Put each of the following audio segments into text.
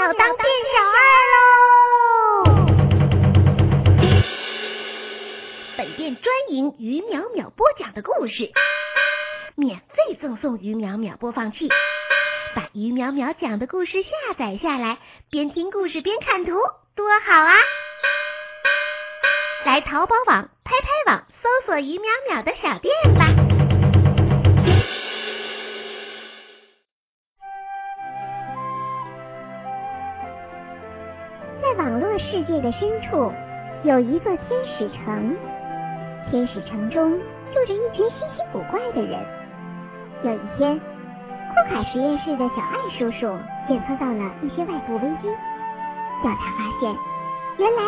要当店小二喽！本店专营于淼淼播讲的故事，免费赠送于淼淼播放器，把于淼淼讲的故事下载下来，边听故事边看图，多好啊！来淘宝网、拍拍网搜索于淼淼的小店吧。在网络世界的深处，有一座天使城。天使城中住着一群稀奇古怪的人。有一天，库卡实验室的小艾叔叔检测到了一些外部危机。调查发现，原来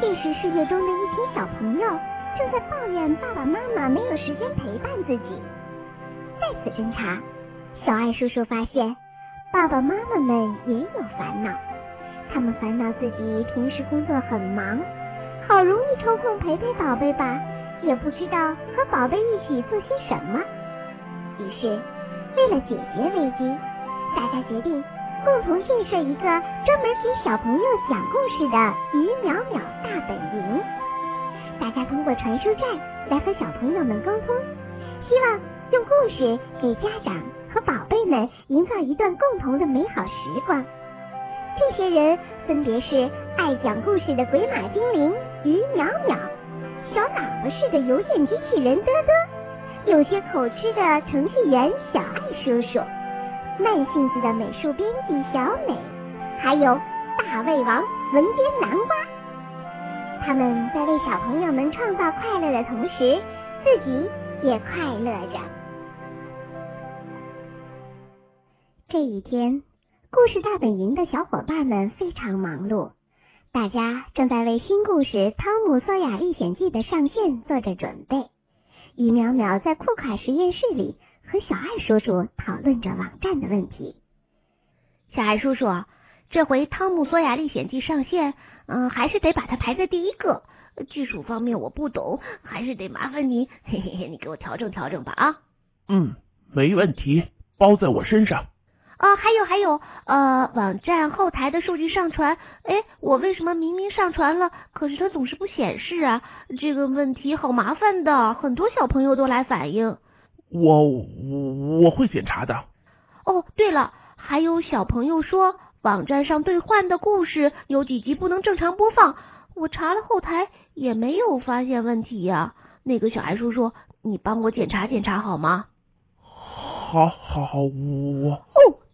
现实世界中的一群小朋友正在抱怨爸爸妈妈没有时间陪伴自己。再次侦查，小艾叔叔发现，爸爸妈妈们也有烦。烦恼自己平时工作很忙，好容易抽空陪陪宝贝吧，也不知道和宝贝一起做些什么。于是，为了解决危机，大家决定共同建设一个专门给小朋友讲故事的于淼淼大本营。大家通过传输站来和小朋友们沟通，希望用故事给家长和宝贝们营造一段共同的美好时光。这些人分别是爱讲故事的鬼马精灵于淼淼，小喇叭似的邮件机器人嘚嘚，有些口吃的程序员小爱叔叔，慢性子的美术编辑小美，还有大胃王文编南瓜。他们在为小朋友们创造快乐的同时，自己也快乐着。这一天。故事大本营的小伙伴们非常忙碌，大家正在为新故事《汤姆索亚历险记》的上线做着准备。于淼淼在库卡实验室里和小爱叔叔讨论着网站的问题。小爱叔叔，这回《汤姆索亚历险记》上线，嗯，还是得把它排在第一个。技术方面我不懂，还是得麻烦你，嘿嘿嘿，你给我调整调整吧啊。嗯，没问题，包在我身上。啊，还有还有，呃，网站后台的数据上传，哎，我为什么明明上传了，可是它总是不显示啊？这个问题好麻烦的，很多小朋友都来反映。我我我会检查的。哦，对了，还有小朋友说网站上兑换的故事有几集不能正常播放，我查了后台也没有发现问题呀。那个小爱叔叔，你帮我检查检查好吗？好，好，好，我哦。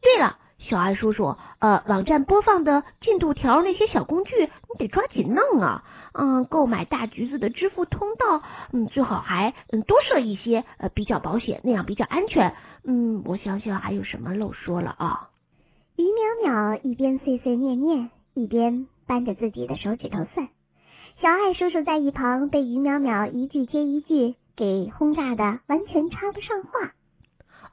对了，小爱叔叔，呃，网站播放的进度条那些小工具，你得抓紧弄啊。嗯，购买大橘子的支付通道，嗯，最好还嗯多设一些，呃，比较保险，那样比较安全。嗯，我想想还有什么漏说了啊？于淼淼一边碎碎念念，一边扳着自己的手指头算。小爱叔叔在一旁被于淼淼一句接一句给轰炸的，完全插不上话。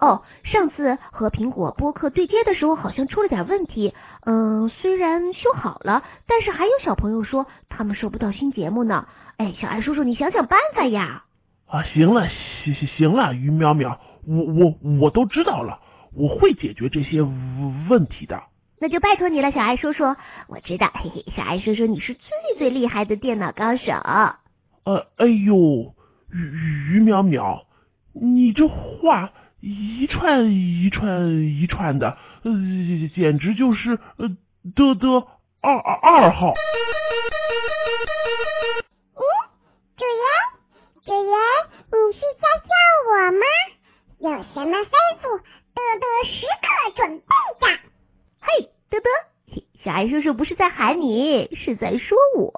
哦，上次和苹果播客对接的时候好像出了点问题。嗯，虽然修好了，但是还有小朋友说他们收不到新节目呢。哎，小爱叔叔，你想想办法呀！啊，行了，行行行了，于淼淼，我我我都知道了，我会解决这些问题的。那就拜托你了，小爱叔叔。我知道，嘿嘿，小爱叔叔你是最最厉害的电脑高手。呃，哎呦，于于淼淼，你这话。一串一串一串的，呃，简直就是呃的的二二号。嗯，主人，主人，你是在叫我吗？有什么吩咐，德德时刻准备着。嘿，德德，小爱叔叔不是在喊你，是在说我。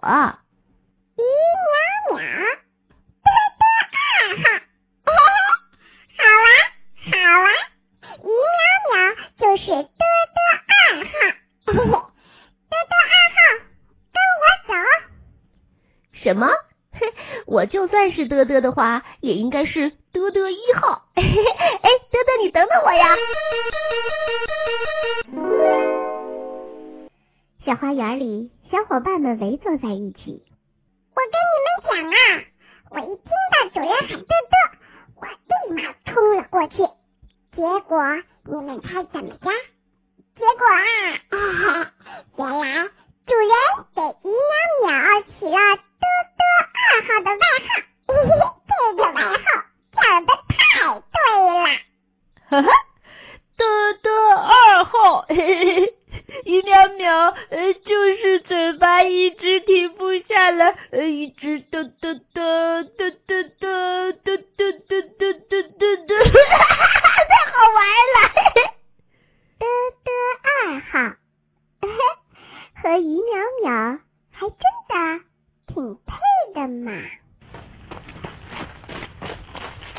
什么？我就算是嘚嘚的话，也应该是嘚嘚一号。哎，嘚嘚，你等等我呀！小花园里，小伙伴们围坐在一起。我跟你们讲啊，我一听到主人喊嘚嘚，我立马冲了过去，结果。你们猜怎么着？结果啊，鱼挺配的嘛。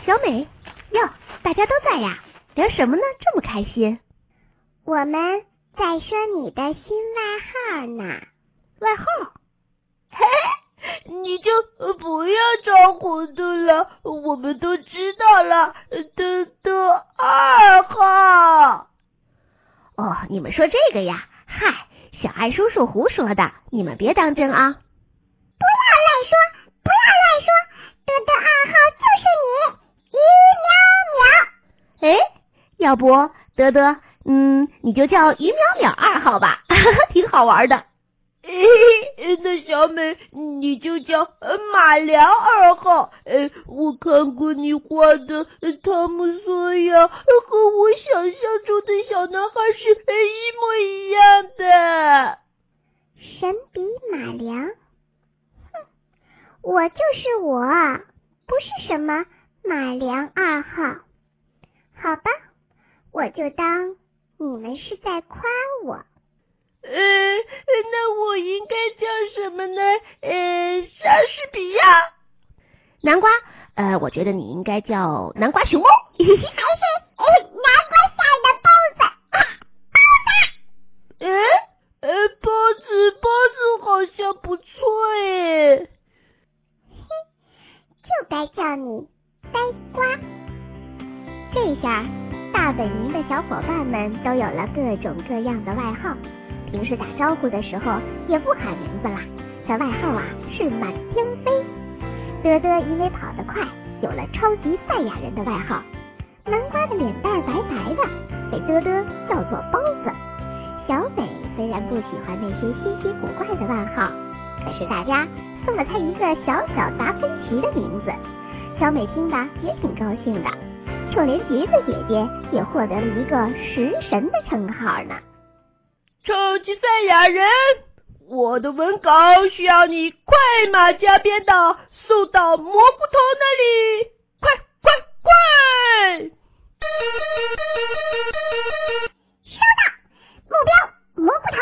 小美，哟，大家都在呀，聊什么呢？这么开心？我们在说你的新外号呢。外号？嘿，你就不要装糊涂了，我们都知道了。嘚嘚二号。哦，你们说这个呀？嗨，小爱叔叔胡说的，你们别当真啊！不要乱说，不要乱说，嘚嘚二号就是你，鱼苗苗。哎，要不德德？嗯，你就叫于淼淼二号吧，挺好玩的。那小美，你就叫马良二号。哎，我看过你画的汤姆索亚，和我想象中的小男孩是一模一样的。神笔马良，哼，我就是我，不是什么马良二号。好吧，我就当。你们是在夸我？呃，那我应该叫什么呢？呃，莎士比亚？南瓜？呃，我觉得你应该叫南瓜熊猫。还是呃南瓜下的包子啊？包子？呃呃，包子包子好像不错哎。嘿，就该叫你呆瓜。这下。大本营的小伙伴们都有了各种各样的外号，平时打招呼的时候也不喊名字啦，这外号啊是满天飞。嘚嘚因为跑得快，有了超级赛亚人的外号。南瓜的脸蛋白白的，被嘚嘚叫做包子。小美虽然不喜欢那些稀奇古怪的外号，可是大家送了她一个小小达芬奇的名字，小美听的也挺高兴的。就连橘子姐姐也获得了一个食神的称号呢。超级赛亚人，我的文稿需要你快马加鞭的送到蘑菇头那里，快快快！收到，目标蘑菇头，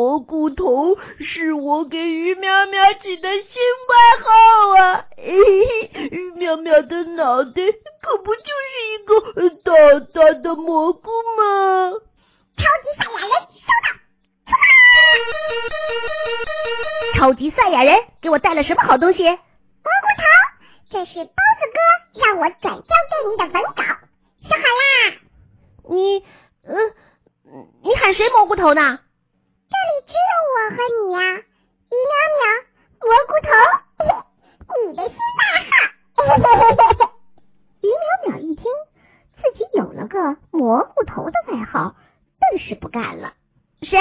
蘑菇头是我给鱼苗苗起的新外号啊！嘿嘿，鱼苗苗的脑袋可不就是一个大大的蘑菇吗？超级赛亚人收到，超级赛亚人给我带了什么好东西？蘑菇头，这是包子哥让我转交给你的文稿，写好啦。你，嗯，你喊谁蘑菇头呢？只有我和你呀，于淼淼，蘑菇头，你的新外号。于淼淼一听自己有了个蘑菇头的外号，顿时不干了。谁？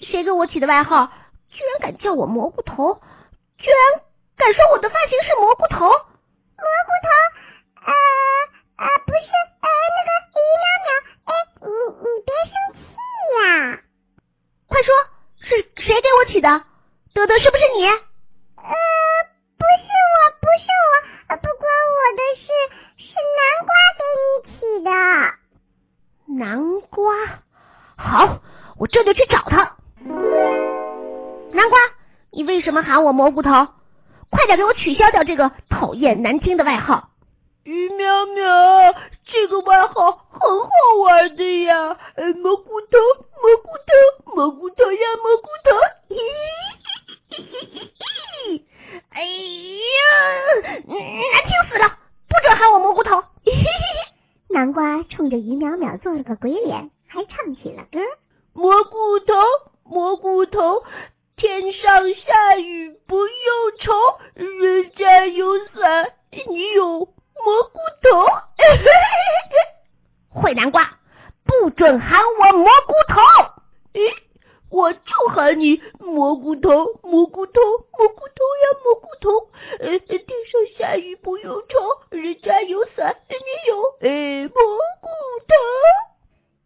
谁给我起的外号？居然敢叫我蘑菇头？居然敢说我的发型是蘑菇头？蘑菇头？呃呃，不是，呃，那个于淼淼，哎，你你别生气呀。起的？多多是不是你？呃，不是我，不是我，不关我的事，是南瓜给你起的。南瓜，好，我这就去找他。南瓜，你为什么喊我蘑菇头？快点给我取消掉这个讨厌难听的外号。于苗苗，这个外号很好玩的呀！蘑菇头，蘑菇头，蘑菇头鬼脸还唱起了歌，蘑菇头，蘑菇头，天上下雨不用愁，人家有伞，你有蘑菇头。嘿，坏南瓜，不准喊我蘑菇头！咦，我就喊你蘑菇头，蘑菇头，蘑菇头呀，蘑菇头，呃，天上下雨不用愁，人家有伞，你有呃蘑菇头。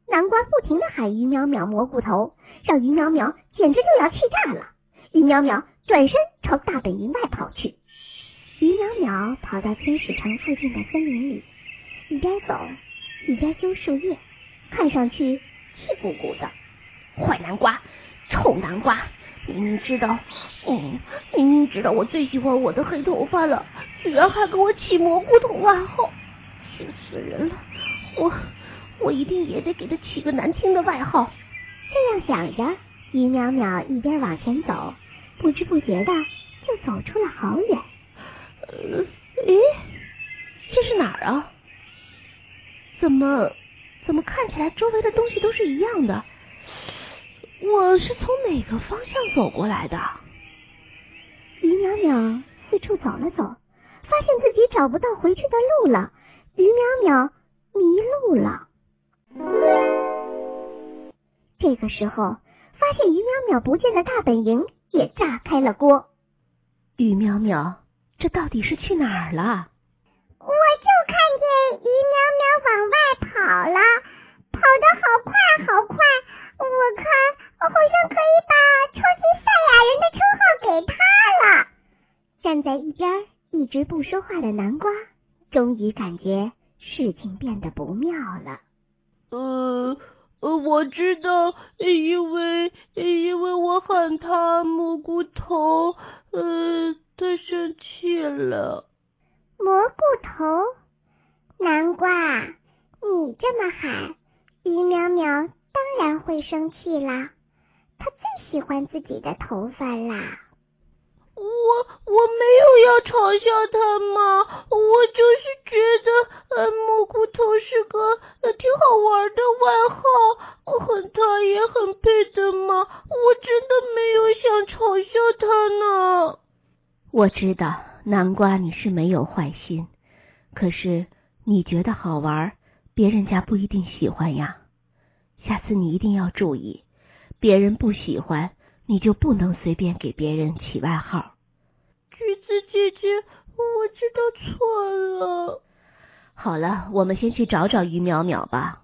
南瓜不停的喊于淼蘑菇头，让于淼淼简直就要气炸了。于淼淼转身朝大本营外跑去。于淼淼跑到天使城附近的森林里，一边走一边揪树叶，看上去气鼓鼓的。坏南瓜，臭南瓜！明明知道，嗯，明明知道我最喜欢我的黑头发了，居然还给我起蘑菇头外号，气死人了！我我一定也得给他起个难听的外号。这样想着，于淼淼一边往前走，不知不觉的就走出了好远。呃，诶，这是哪儿啊？怎么怎么看起来周围的东西都是一样的？我是从哪个方向走过来的？于淼淼四处走了走，发现自己找不到回去的路了。于淼淼迷路了。这个时候，发现于淼淼不见的大本营也炸开了锅。于淼淼，这到底是去哪儿了？我就看见于淼淼往外跑了，跑得好快好快。我看我好像可以把超级赛亚人的称号给他了。站在一边一直不说话的南瓜，终于感觉事情变得不妙了。呃呃，我知道，因为因为我喊他蘑菇头，呃，他生气了。蘑菇头，南瓜，你这么喊，于淼淼当然会生气啦。他最喜欢自己的头发啦。我我没有要嘲笑他嘛，我就是觉得呃蘑菇头是个呃挺好玩的外号，很他也很配的嘛，我真的没有想嘲笑他呢。我知道南瓜你是没有坏心，可是你觉得好玩，别人家不一定喜欢呀。下次你一定要注意，别人不喜欢。你就不能随便给别人起外号。橘子姐姐，我知道错了。好了，我们先去找找于淼淼吧。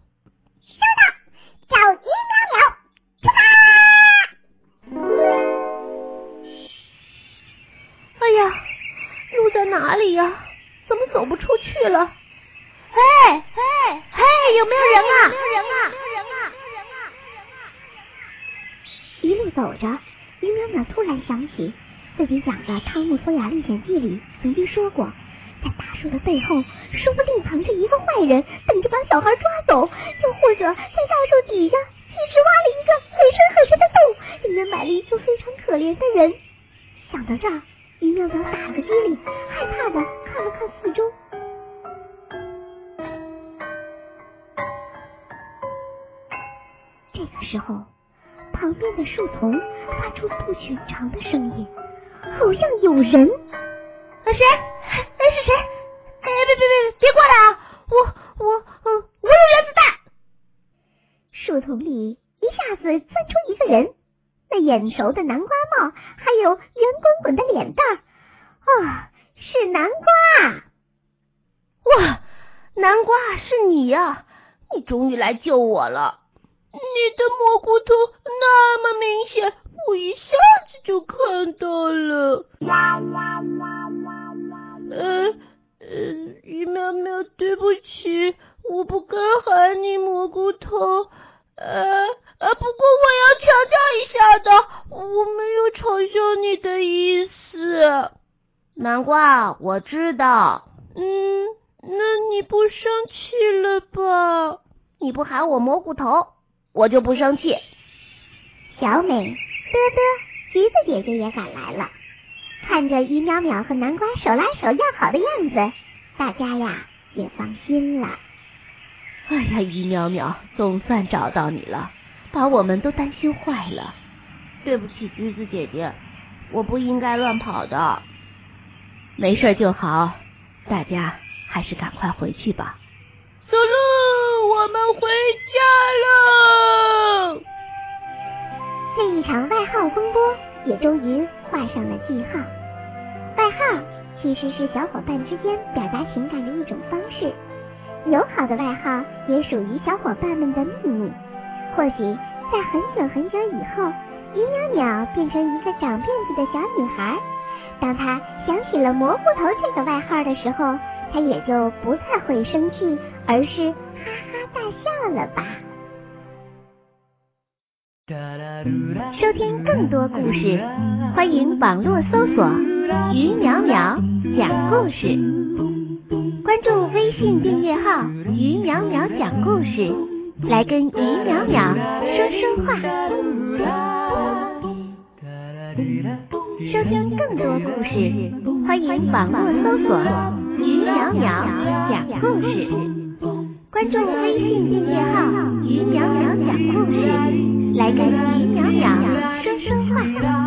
收到，找于淼淼，出发！哎呀，路在哪里呀？怎么走不出去了？嘿，嘿，嘿，有没有人啊？有！没有人啊！一路走着，于淼淼突然想起自己讲的《汤姆索亚历险记》里曾经说过，在大树的背后说不定藏着一个坏人，等着把小孩抓走；又或者在大树底下一直挖了一个很深很深的洞，里面埋了一个非常可怜的人。想到这儿，于淼淼打了个激灵，害怕的看了看四周。这个时候。旁边的树丛发出不寻常的声音，好像有人。啊谁？哎，是谁？哎，别别别别过来啊！我我嗯，我有原子弹。树丛里一下子钻出一个人，那眼熟的南瓜帽，还有圆滚滚的脸蛋啊，是南瓜！哇，南瓜是你呀！你终于来救我了。你的蘑菇头那么明显，我一下子就看到了。呃呃，于喵喵，对不起，我不该喊你蘑菇头。呃呃，不过我要强调一下的，我没有嘲笑你的意思。南瓜，我知道。嗯，那你不生气了吧？你不喊我蘑菇头？我就不生气。小美、嘚嘚、橘子姐姐也赶来了，看着于淼淼和南瓜手拉手要好的样子，大家呀也放心了。哎呀，于淼淼，总算找到你了，把我们都担心坏了。对不起，橘子姐姐，我不应该乱跑的。没事就好，大家还是赶快回去吧。走喽，我们回家喽。这一场外号风波也终于画上了句号。外号其实是小伙伴之间表达情感的一种方式，友好的外号也属于小伙伴们的秘密。或许在很久很久以后，云淼淼变成一个长辫子的小女孩。当她想起了蘑菇头这个外号的时候，她也就不再会生气，而是了吧。收听更多故事，欢迎网络搜索“于淼淼讲故事”，关注微信订阅号“于淼淼讲故事”，来跟于淼淼说说话。收听更多故事，欢迎网络搜索“于淼淼讲故事”，关注微信订阅号，于淼淼讲故事，来跟于淼淼说说话。